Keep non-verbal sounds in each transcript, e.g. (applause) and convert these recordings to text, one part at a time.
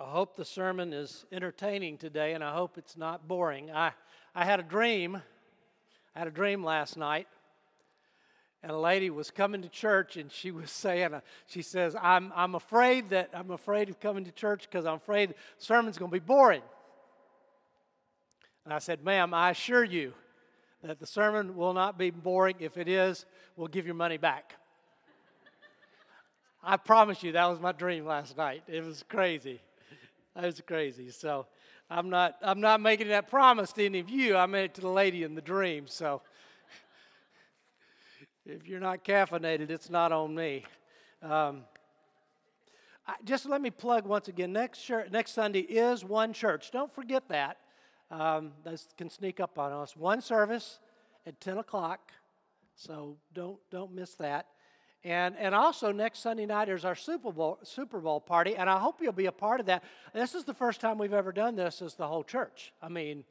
I hope the sermon is entertaining today, and I hope it's not boring. I, I had a dream. I had a dream last night, and a lady was coming to church, and she was (laughs) saying, she says, I'm, I'm afraid that I'm afraid of coming to church because I'm afraid the sermon's going to be boring. And I said, ma'am, I assure you that the sermon will not be boring. If it is, we'll give your money back. (laughs) I promise you, that was my dream last night. It was crazy. That's crazy. So I'm not I'm not making that promise to any of you. I made it to the lady in the dream. So (laughs) if you're not caffeinated, it's not on me. Um, I, just let me plug once again. Next next Sunday is one church. Don't forget that. Um, this can sneak up on us. One service at 10 o'clock. So don't don't miss that. And, and also next Sunday night is our Super Bowl, Super Bowl party, and I hope you'll be a part of that. This is the first time we've ever done this as the whole church. I mean,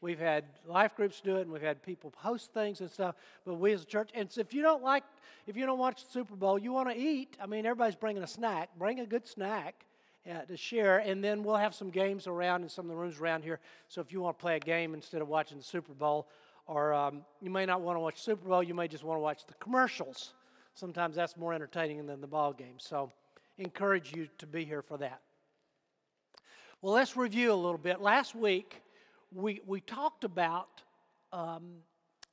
we've had life groups do it, and we've had people host things and stuff, but we as a church, and so if you don't like, if you don't watch the Super Bowl, you want to eat, I mean, everybody's bringing a snack. Bring a good snack. Uh, to share, and then we'll have some games around in some of the rooms around here. So if you want to play a game instead of watching the Super Bowl, or um, you may not want to watch Super Bowl, you may just want to watch the commercials sometimes that's more entertaining than the ball game. So, encourage you to be here for that. Well, let's review a little bit. Last week, we, we talked about um,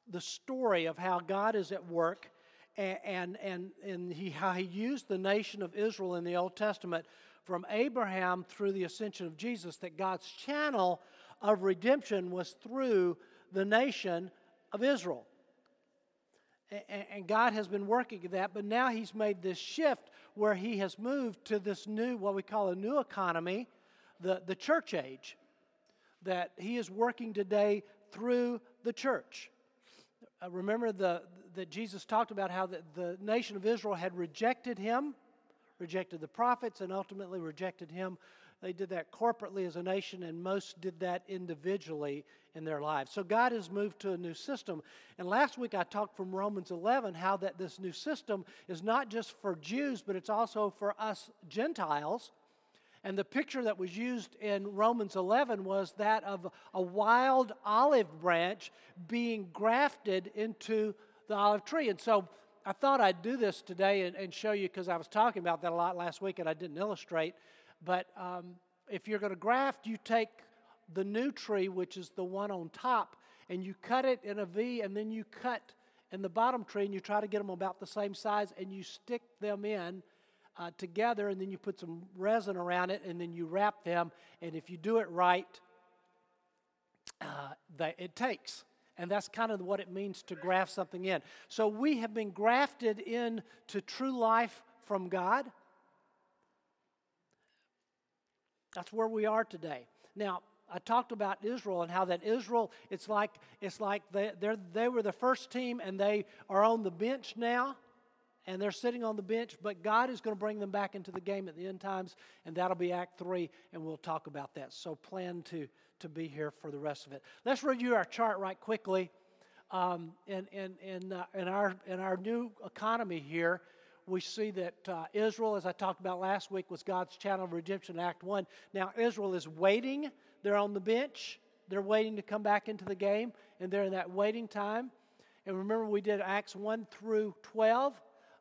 the story of how God is at work and, and, and, and he, how he used the nation of Israel in the Old Testament from Abraham through the ascension of Jesus, that God's channel of redemption was through the nation of Israel and God has been working at that, but now He's made this shift where He has moved to this new, what we call a new economy, the, the church age, that He is working today through the church. Uh, remember the, that Jesus talked about how the, the nation of Israel had rejected Him, rejected the prophets, and ultimately rejected Him they did that corporately as a nation, and most did that individually in their lives. So God has moved to a new system. And last week I talked from Romans 11 how that this new system is not just for Jews, but it's also for us Gentiles. And the picture that was used in Romans 11 was that of a wild olive branch being grafted into the olive tree. And so I thought I'd do this today and, and show you because I was talking about that a lot last week and I didn't illustrate. But um, if you're going to graft, you take the new tree, which is the one on top, and you cut it in a V, and then you cut in the bottom tree, and you try to get them about the same size, and you stick them in uh, together, and then you put some resin around it, and then you wrap them. And if you do it right, uh, that it takes. And that's kind of what it means to graft something in. So we have been grafted into true life from God. That's where we are today. Now, I talked about Israel and how that Israel, it's like it's like they they were the first team and they are on the bench now, and they're sitting on the bench. But God is going to bring them back into the game at the end times, and that'll be Act Three, and we'll talk about that. So plan to to be here for the rest of it. Let's review our chart right quickly. Um, in in in, uh, in our in our new economy here, we see that uh, Israel, as I talked about last week, was God's channel of redemption, Act 1. Now, Israel is waiting. They're on the bench. They're waiting to come back into the game, and they're in that waiting time. And remember, we did Acts 1 through 12,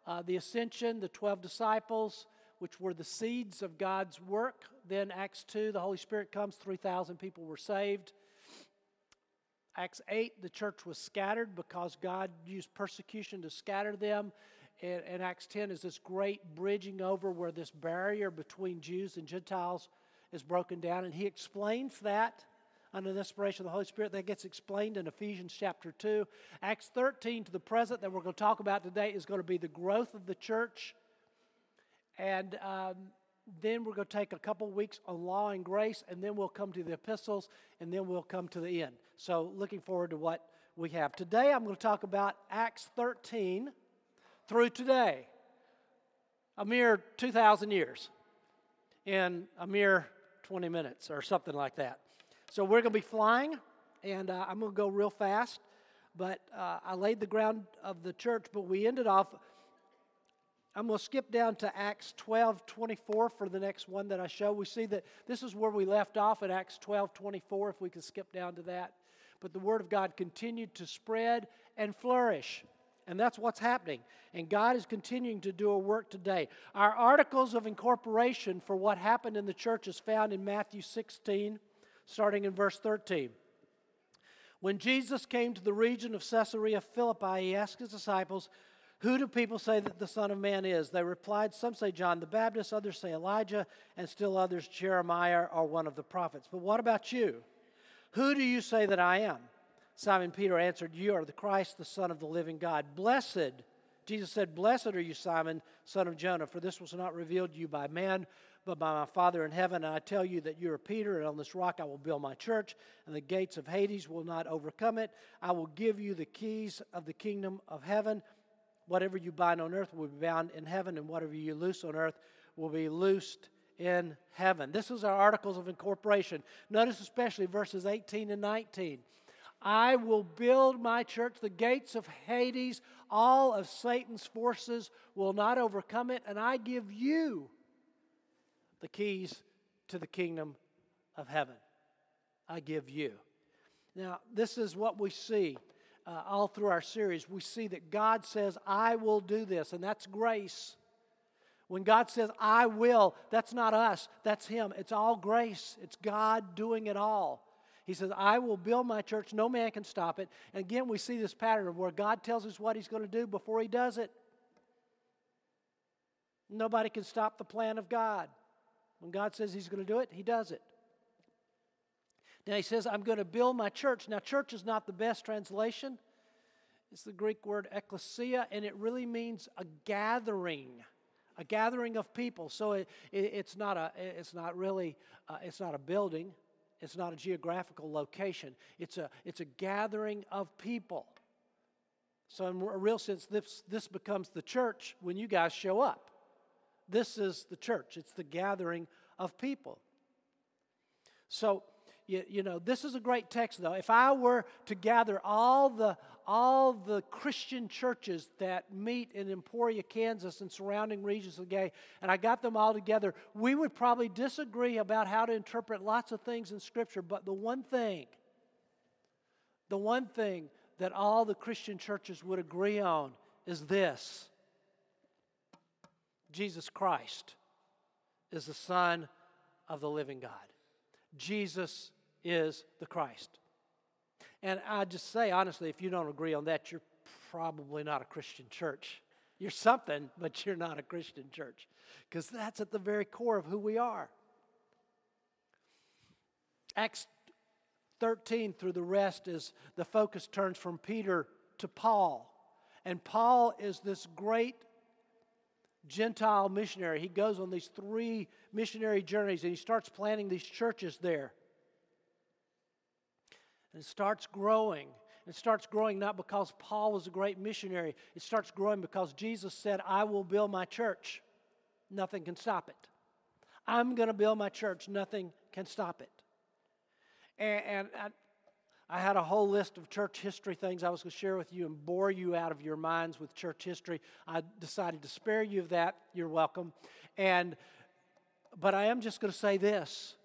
uh, the ascension, the 12 disciples, which were the seeds of God's work. Then Acts 2, the Holy Spirit comes, 3,000 people were saved. Acts 8, the church was scattered because God used persecution to scatter them in, in Acts 10 is this great bridging over where this barrier between Jews and Gentiles is broken down. And he explains that under the inspiration of the Holy Spirit. That gets explained in Ephesians chapter 2. Acts 13 to the present that we're going to talk about today is going to be the growth of the church. And um, then we're going to take a couple weeks on law and grace, and then we'll come to the epistles, and then we'll come to the end. So, looking forward to what we have. Today, I'm going to talk about Acts 13 through today. A mere 2,000 years in a mere 20 minutes or something like that. So we're going to be flying, and uh, I'm going to go real fast. But uh, I laid the ground of the church, but we ended off I'm going to skip down to Acts 12 24 for the next one that I show. We see that this is where we left off at Acts 12 24, if we can skip down to that. But the Word of God continued to spread and flourish. And that's what's happening. And God is continuing to do a work today. Our articles of incorporation for what happened in the church is found in Matthew 16, starting in verse 13. When Jesus came to the region of Caesarea Philippi, he asked his disciples, who do people say that the Son of Man is? They replied, Some say John the Baptist, others say Elijah, and still others Jeremiah or one of the prophets. But what about you? Who do you say that I am? Simon Peter answered, You are the Christ, the Son of the living God. Blessed, Jesus said, Blessed are you, Simon, son of Jonah, for this was not revealed to you by man, but by my Father in heaven. And I tell you that you are Peter, and on this rock I will build my church, and the gates of Hades will not overcome it. I will give you the keys of the kingdom of heaven. Whatever you bind on earth will be bound in heaven, and whatever you loose on earth will be loosed in heaven. This is our articles of incorporation. Notice especially verses 18 and 19. I will build my church. The gates of Hades, all of Satan's forces will not overcome it, and I give you the keys to the kingdom of heaven. I give you. Now, this is what we see uh, all through our series, we see that God says, I will do this, and that's grace. When God says, I will, that's not us, that's Him. It's all grace, it's God doing it all. He says, I will build my church, no man can stop it. And again, we see this pattern of where God tells us what He's going to do before He does it. Nobody can stop the plan of God. When God says He's going to do it, He does it. Now he says, I'm going to build my church. Now, church is not the best translation. It's the Greek word ecclesia, and it really means a gathering, a gathering of people. So it, it, it's, not a, it's not really, uh, it's not a building. It's not a geographical location. It's a, it's a gathering of people. So, in a real sense, this, this becomes the church when you guys show up. This is the church, it's the gathering of people. So, you, you know, this is a great text, though. If I were to gather all the, all the Christian churches that meet in Emporia, Kansas, and surrounding regions of the Gay, and I got them all together, we would probably disagree about how to interpret lots of things in Scripture. But the one thing, the one thing that all the Christian churches would agree on is this Jesus Christ is the Son of the living God. Jesus is the Christ. And I just say, honestly, if you don't agree on that, you're probably not a Christian church. You're something, but you're not a Christian church because that's at the very core of who we are. Acts 13 through the rest is the focus turns from Peter to Paul. And Paul is this great Gentile missionary. He goes on these three missionary journeys and he starts planting these churches there. And it starts growing. It starts growing not because Paul was a great missionary, it starts growing because Jesus said, I will build my church. Nothing can stop it. I'm going to build my church. Nothing can stop it. And, and I, I, had a whole list of church history things I was going to share with you and bore you out of your minds with church history. I decided to spare you of that. You're welcome. And but I am just going to say this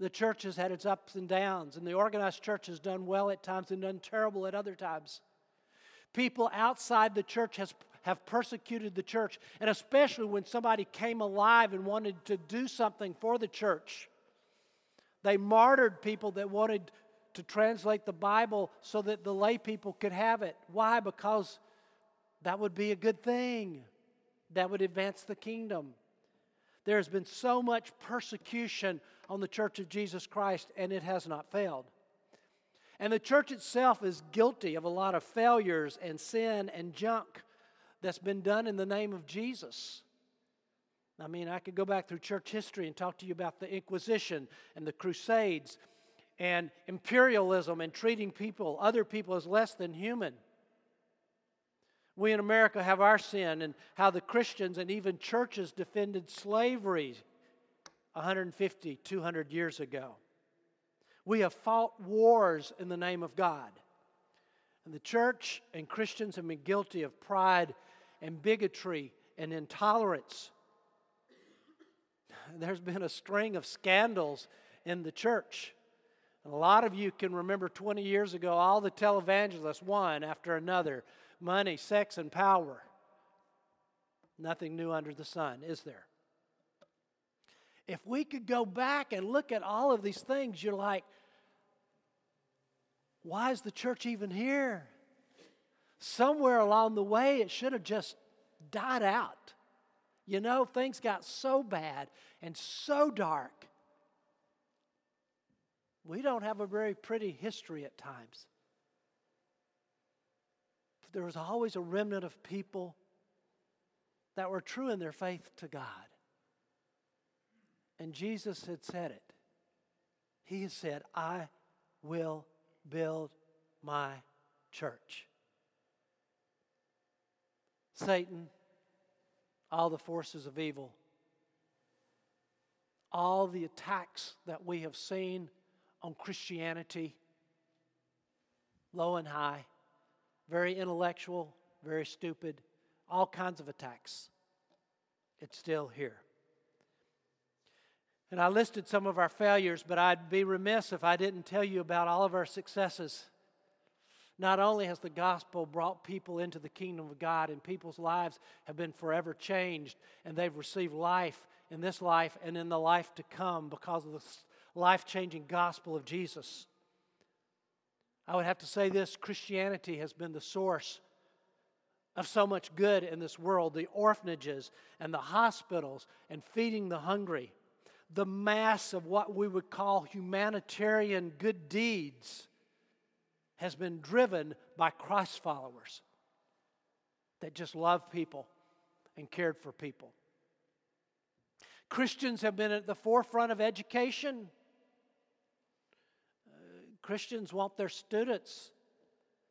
the church has had its ups and downs, and the organized church has done well at times and done terrible at other times. People outside the church has, have persecuted the church, and especially when somebody came alive and wanted to do something for the church. They martyred people that wanted to translate the Bible so that the lay people could have it. Why? Because that would be a good thing, that would advance the kingdom. There has been so much persecution on the church of Jesus Christ, and it has not failed. And the church itself is guilty of a lot of failures and sin and junk that's been done in the name of Jesus. I mean, I could go back through church history and talk to you about the Inquisition and the Crusades and imperialism and treating people, other people, as less than human. We in America have our sin and how the Christians and even churches defended slavery 150, 200 years ago. We have fought wars in the name of God. And the church and Christians have been guilty of pride and bigotry and intolerance. (sighs) There's been a string of scandals in the church. And a lot of you can remember 20 years ago all the televangelists, one after another money, sex, and power. Nothing new under the sun, is there? If we could go back and look at all of these things, you're like, why is the church even here? Somewhere along the way, it should have just died out. You know, things got so bad and so dark. We don't have a very pretty history at times. There was always a remnant of people that were true in their faith to God. And Jesus had said it. He has said, I will build my church. Satan, all the forces of evil, all the attacks that we have seen on Christianity, low and high, very intellectual, very stupid, all kinds of attacks. It's still here. And I listed some of our failures, but I'd be remiss if I didn't tell you about all of our successes. Not only has the gospel brought people into the kingdom of God, and people's lives have been forever changed, and they've received life in this life and in the life to come because of the life changing gospel of Jesus. I would have to say this Christianity has been the source of so much good in this world the orphanages and the hospitals and feeding the hungry the mass of what we would call humanitarian good deeds has been driven by Christ followers that just love people and cared for people. Christians have been at the forefront of education. Uh, Christians want their students,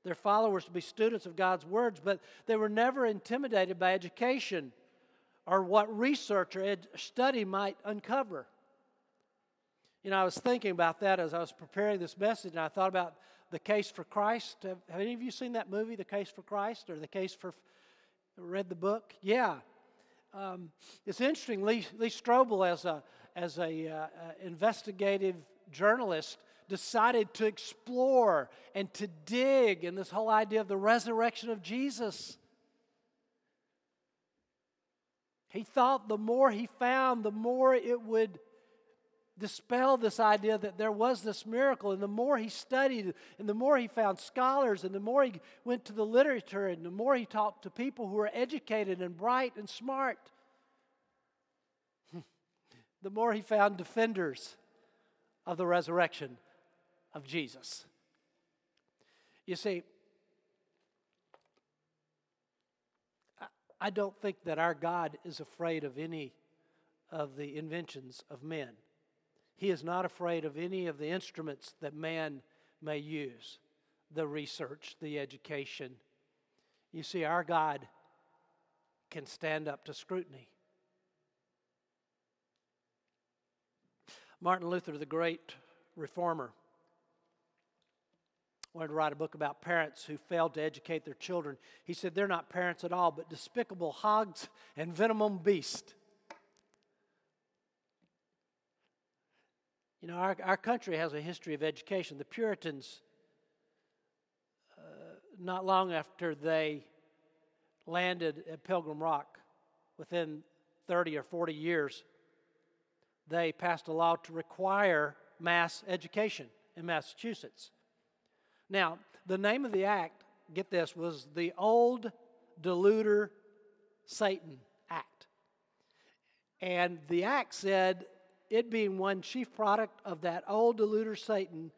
their followers, to be students of God's words, but they were never intimidated by education or what research or ed- study might uncover. You know, I was thinking about that as I was preparing this message, and I thought about the case for Christ. Have, have any of you seen that movie, The Case for Christ, or The Case for, read the book? Yeah. Um, it's interesting. Lee, Lee Strobel, as a as a uh, uh, investigative journalist, decided to explore and to dig in this whole idea of the resurrection of Jesus. He thought the more he found, the more it would dispel this idea that there was this miracle. And the more he studied, and the more he found scholars, and the more he went to the literature, and the more he talked to people who were educated and bright and smart, (laughs) the more he found defenders of the resurrection of Jesus. You see, I don't think that our God is afraid of any of the inventions of men. He is not afraid of any of the instruments that man may use the research, the education. You see, our God can stand up to scrutiny. Martin Luther, the great reformer, wanted to write a book about parents who failed to educate their children. He said they're not parents at all, but despicable hogs and venomous beasts. You know, our, our country has a history of education. The Puritans, uh, not long after they landed at Pilgrim Rock, within 30 or 40 years, they passed a law to require mass education in Massachusetts. Now, the name of the act, get this, was the Old Deluder Satan Act. And the act said it being one chief product of that old deluder Satan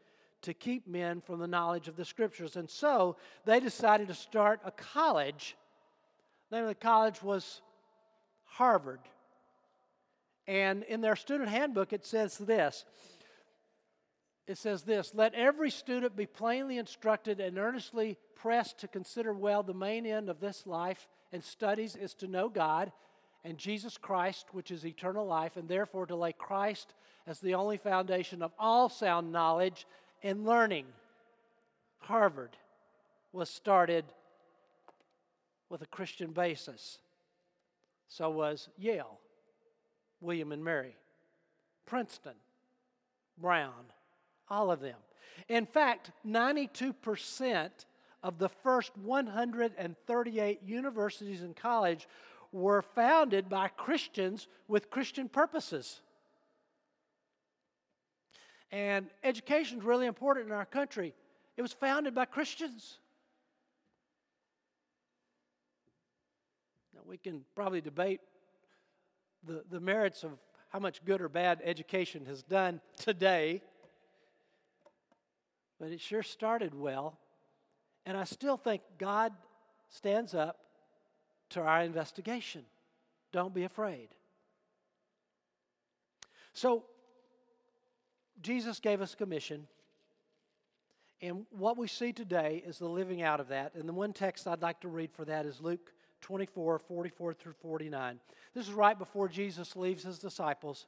to keep men from the knowledge of the scriptures. And so they decided to start a college. The name of the college was Harvard. And in their student handbook, it says this it says this Let every student be plainly instructed and earnestly pressed to consider well the main end of this life and studies is to know God and Jesus Christ, which is eternal life, and therefore to lay Christ as the only foundation of all sound knowledge and learning. Harvard was started with a Christian basis. So was Yale, William and Mary, Princeton, Brown, all of them. In fact, 92% of the first 138 universities and college were founded by Christians with Christian purposes. And education is really important in our country. It was founded by Christians. Now, we can probably debate the, the merits of how much good or bad education has done today, but it sure started well. And I still think God stands up to our investigation. Don't be afraid. So, Jesus gave us commission. And what we see today is the living out of that. And the one text I'd like to read for that is Luke 24, 44 through 49. This is right before Jesus leaves his disciples.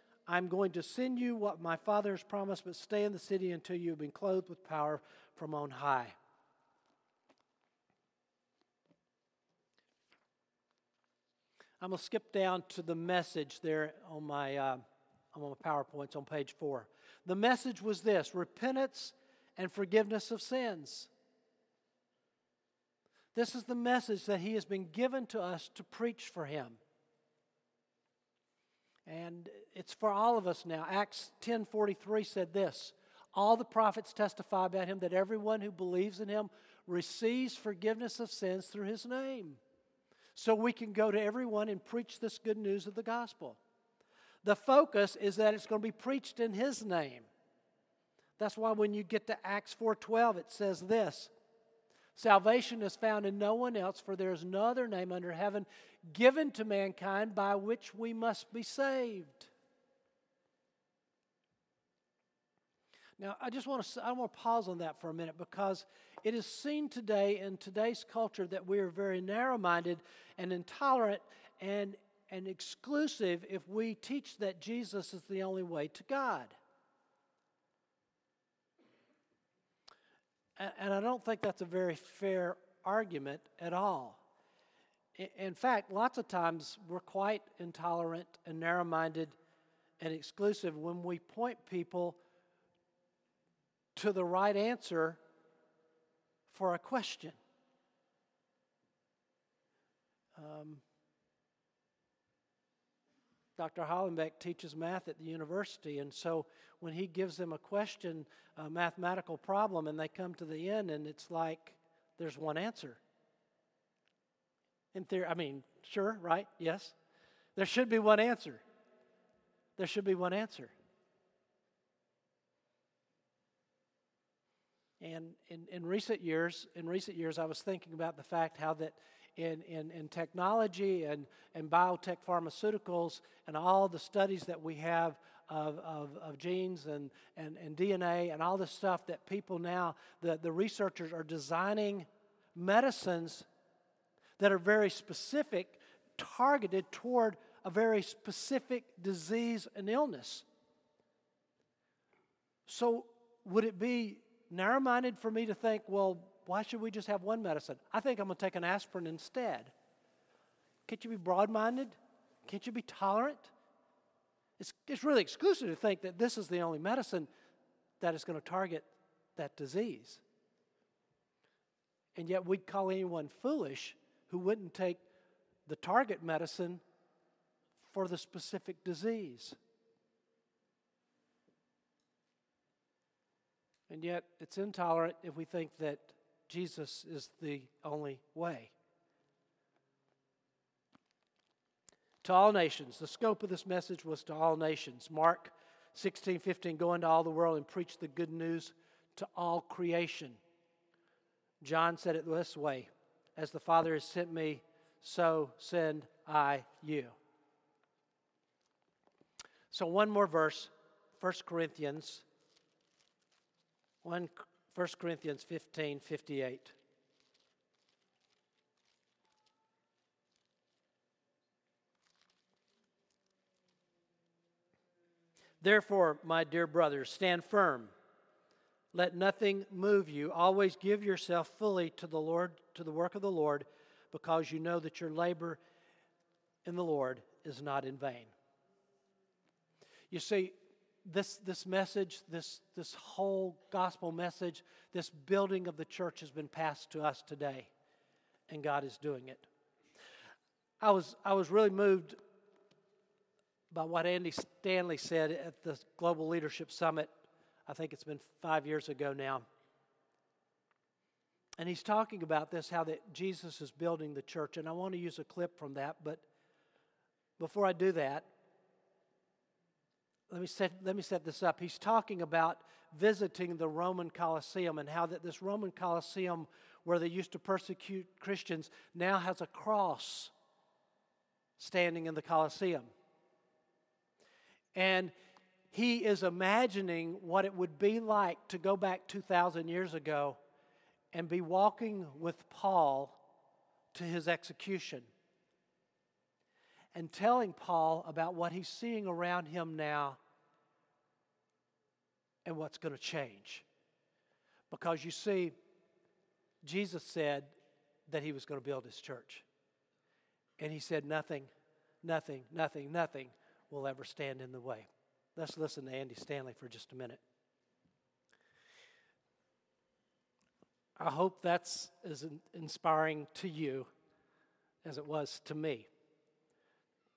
I'm going to send you what my Father has promised, but stay in the city until you have been clothed with power from on high. I'm going to skip down to the message there on my, uh, on my PowerPoints on page four. The message was this repentance and forgiveness of sins. This is the message that he has been given to us to preach for him. And it's for all of us now. Acts 10:43 said this, all the prophets testify about him that everyone who believes in him receives forgiveness of sins through his name so we can go to everyone and preach this good news of the gospel. The focus is that it's going to be preached in his name. That's why when you get to Acts 4:12 it says this. Salvation is found in no one else for there is no other name under heaven given to mankind by which we must be saved. Now, I just want to I want to pause on that for a minute because it is seen today in today's culture that we are very narrow-minded and intolerant and and exclusive if we teach that Jesus is the only way to God. And, and I don't think that's a very fair argument at all. In fact, lots of times we're quite intolerant and narrow minded and exclusive when we point people to the right answer for a question. Um, Dr. Hollenbeck teaches math at the university, and so when he gives them a question, a mathematical problem, and they come to the end, and it's like there's one answer. In theory, I mean, sure, right? Yes. There should be one answer. There should be one answer. And in, in recent years, in recent years, I was thinking about the fact how that in, in, in technology and, and biotech pharmaceuticals and all the studies that we have of, of, of genes and, and, and DNA and all the stuff that people now, the, the researchers are designing medicines that are very specific, targeted toward a very specific disease and illness. So, would it be narrow minded for me to think, well, why should we just have one medicine? I think I'm going to take an aspirin instead. Can't you be broad minded? Can't you be tolerant? It's, it's really exclusive to think that this is the only medicine that is going to target that disease. And yet, we'd call anyone foolish who wouldn't take the target medicine for the specific disease. And yet, it's intolerant if we think that Jesus is the only way. To all nations. The scope of this message was to all nations. Mark 16, 15, go into all the world and preach the good news to all creation. John said it this way As the Father has sent me, so send I you. So, one more verse 1 Corinthians 1 Corinthians 15 58. Therefore, my dear brothers, stand firm. Let nothing move you. Always give yourself fully to the Lord, to the work of the Lord, because you know that your labor in the Lord is not in vain. You see, this, this message, this, this whole gospel message, this building of the church has been passed to us today, and God is doing it. I was, I was really moved by what Andy Stanley said at the Global Leadership Summit. I think it's been five years ago now. And he's talking about this, how that Jesus is building the church. And I want to use a clip from that, but before I do that, let me set, let me set this up. He's talking about visiting the Roman Colosseum and how that this Roman Colosseum, where they used to persecute Christians, now has a cross standing in the Colosseum. And he is imagining what it would be like to go back 2,000 years ago and be walking with Paul to his execution and telling Paul about what he's seeing around him now and what's going to change. Because you see, Jesus said that he was going to build his church. And he said, Nothing, nothing, nothing, nothing will ever stand in the way. Let's listen to Andy Stanley for just a minute. I hope that's as inspiring to you as it was to me.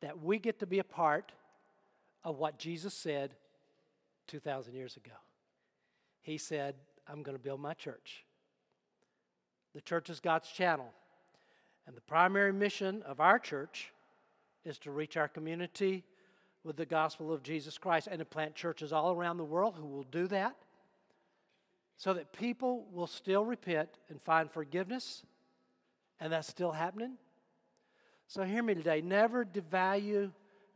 That we get to be a part of what Jesus said 2,000 years ago. He said, I'm going to build my church. The church is God's channel. And the primary mission of our church is to reach our community with the gospel of Jesus Christ and to plant churches all around the world who will do that so that people will still repent and find forgiveness. And that's still happening. So, hear me today. Never devalue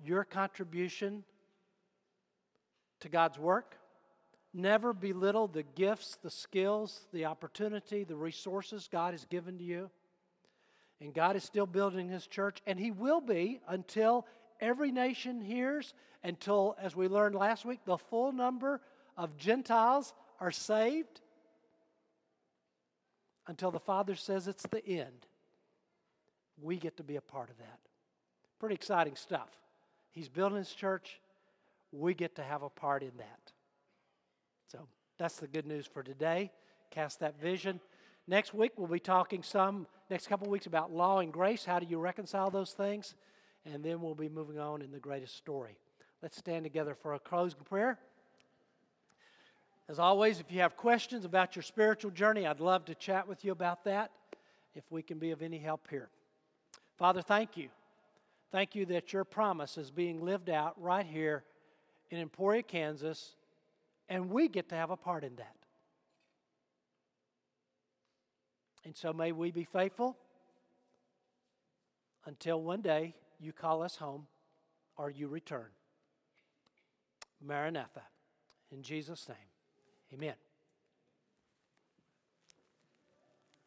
your contribution to God's work. Never belittle the gifts, the skills, the opportunity, the resources God has given to you. And God is still building His church, and He will be until every nation hears until, as we learned last week, the full number of Gentiles are saved until the Father says it's the end. We get to be a part of that. Pretty exciting stuff. He's building his church. We get to have a part in that. So that's the good news for today. Cast that vision. Next week, we'll be talking some, next couple weeks, about law and grace. How do you reconcile those things? and then we'll be moving on in the greatest story. Let's stand together for a closing prayer. As always, if you have questions about your spiritual journey, I'd love to chat with you about that if we can be of any help here. Father, thank you. Thank you that your promise is being lived out right here in Emporia, Kansas, and we get to have a part in that. And so may we be faithful until one day you call us home or you return. Maranatha. In Jesus' name, amen.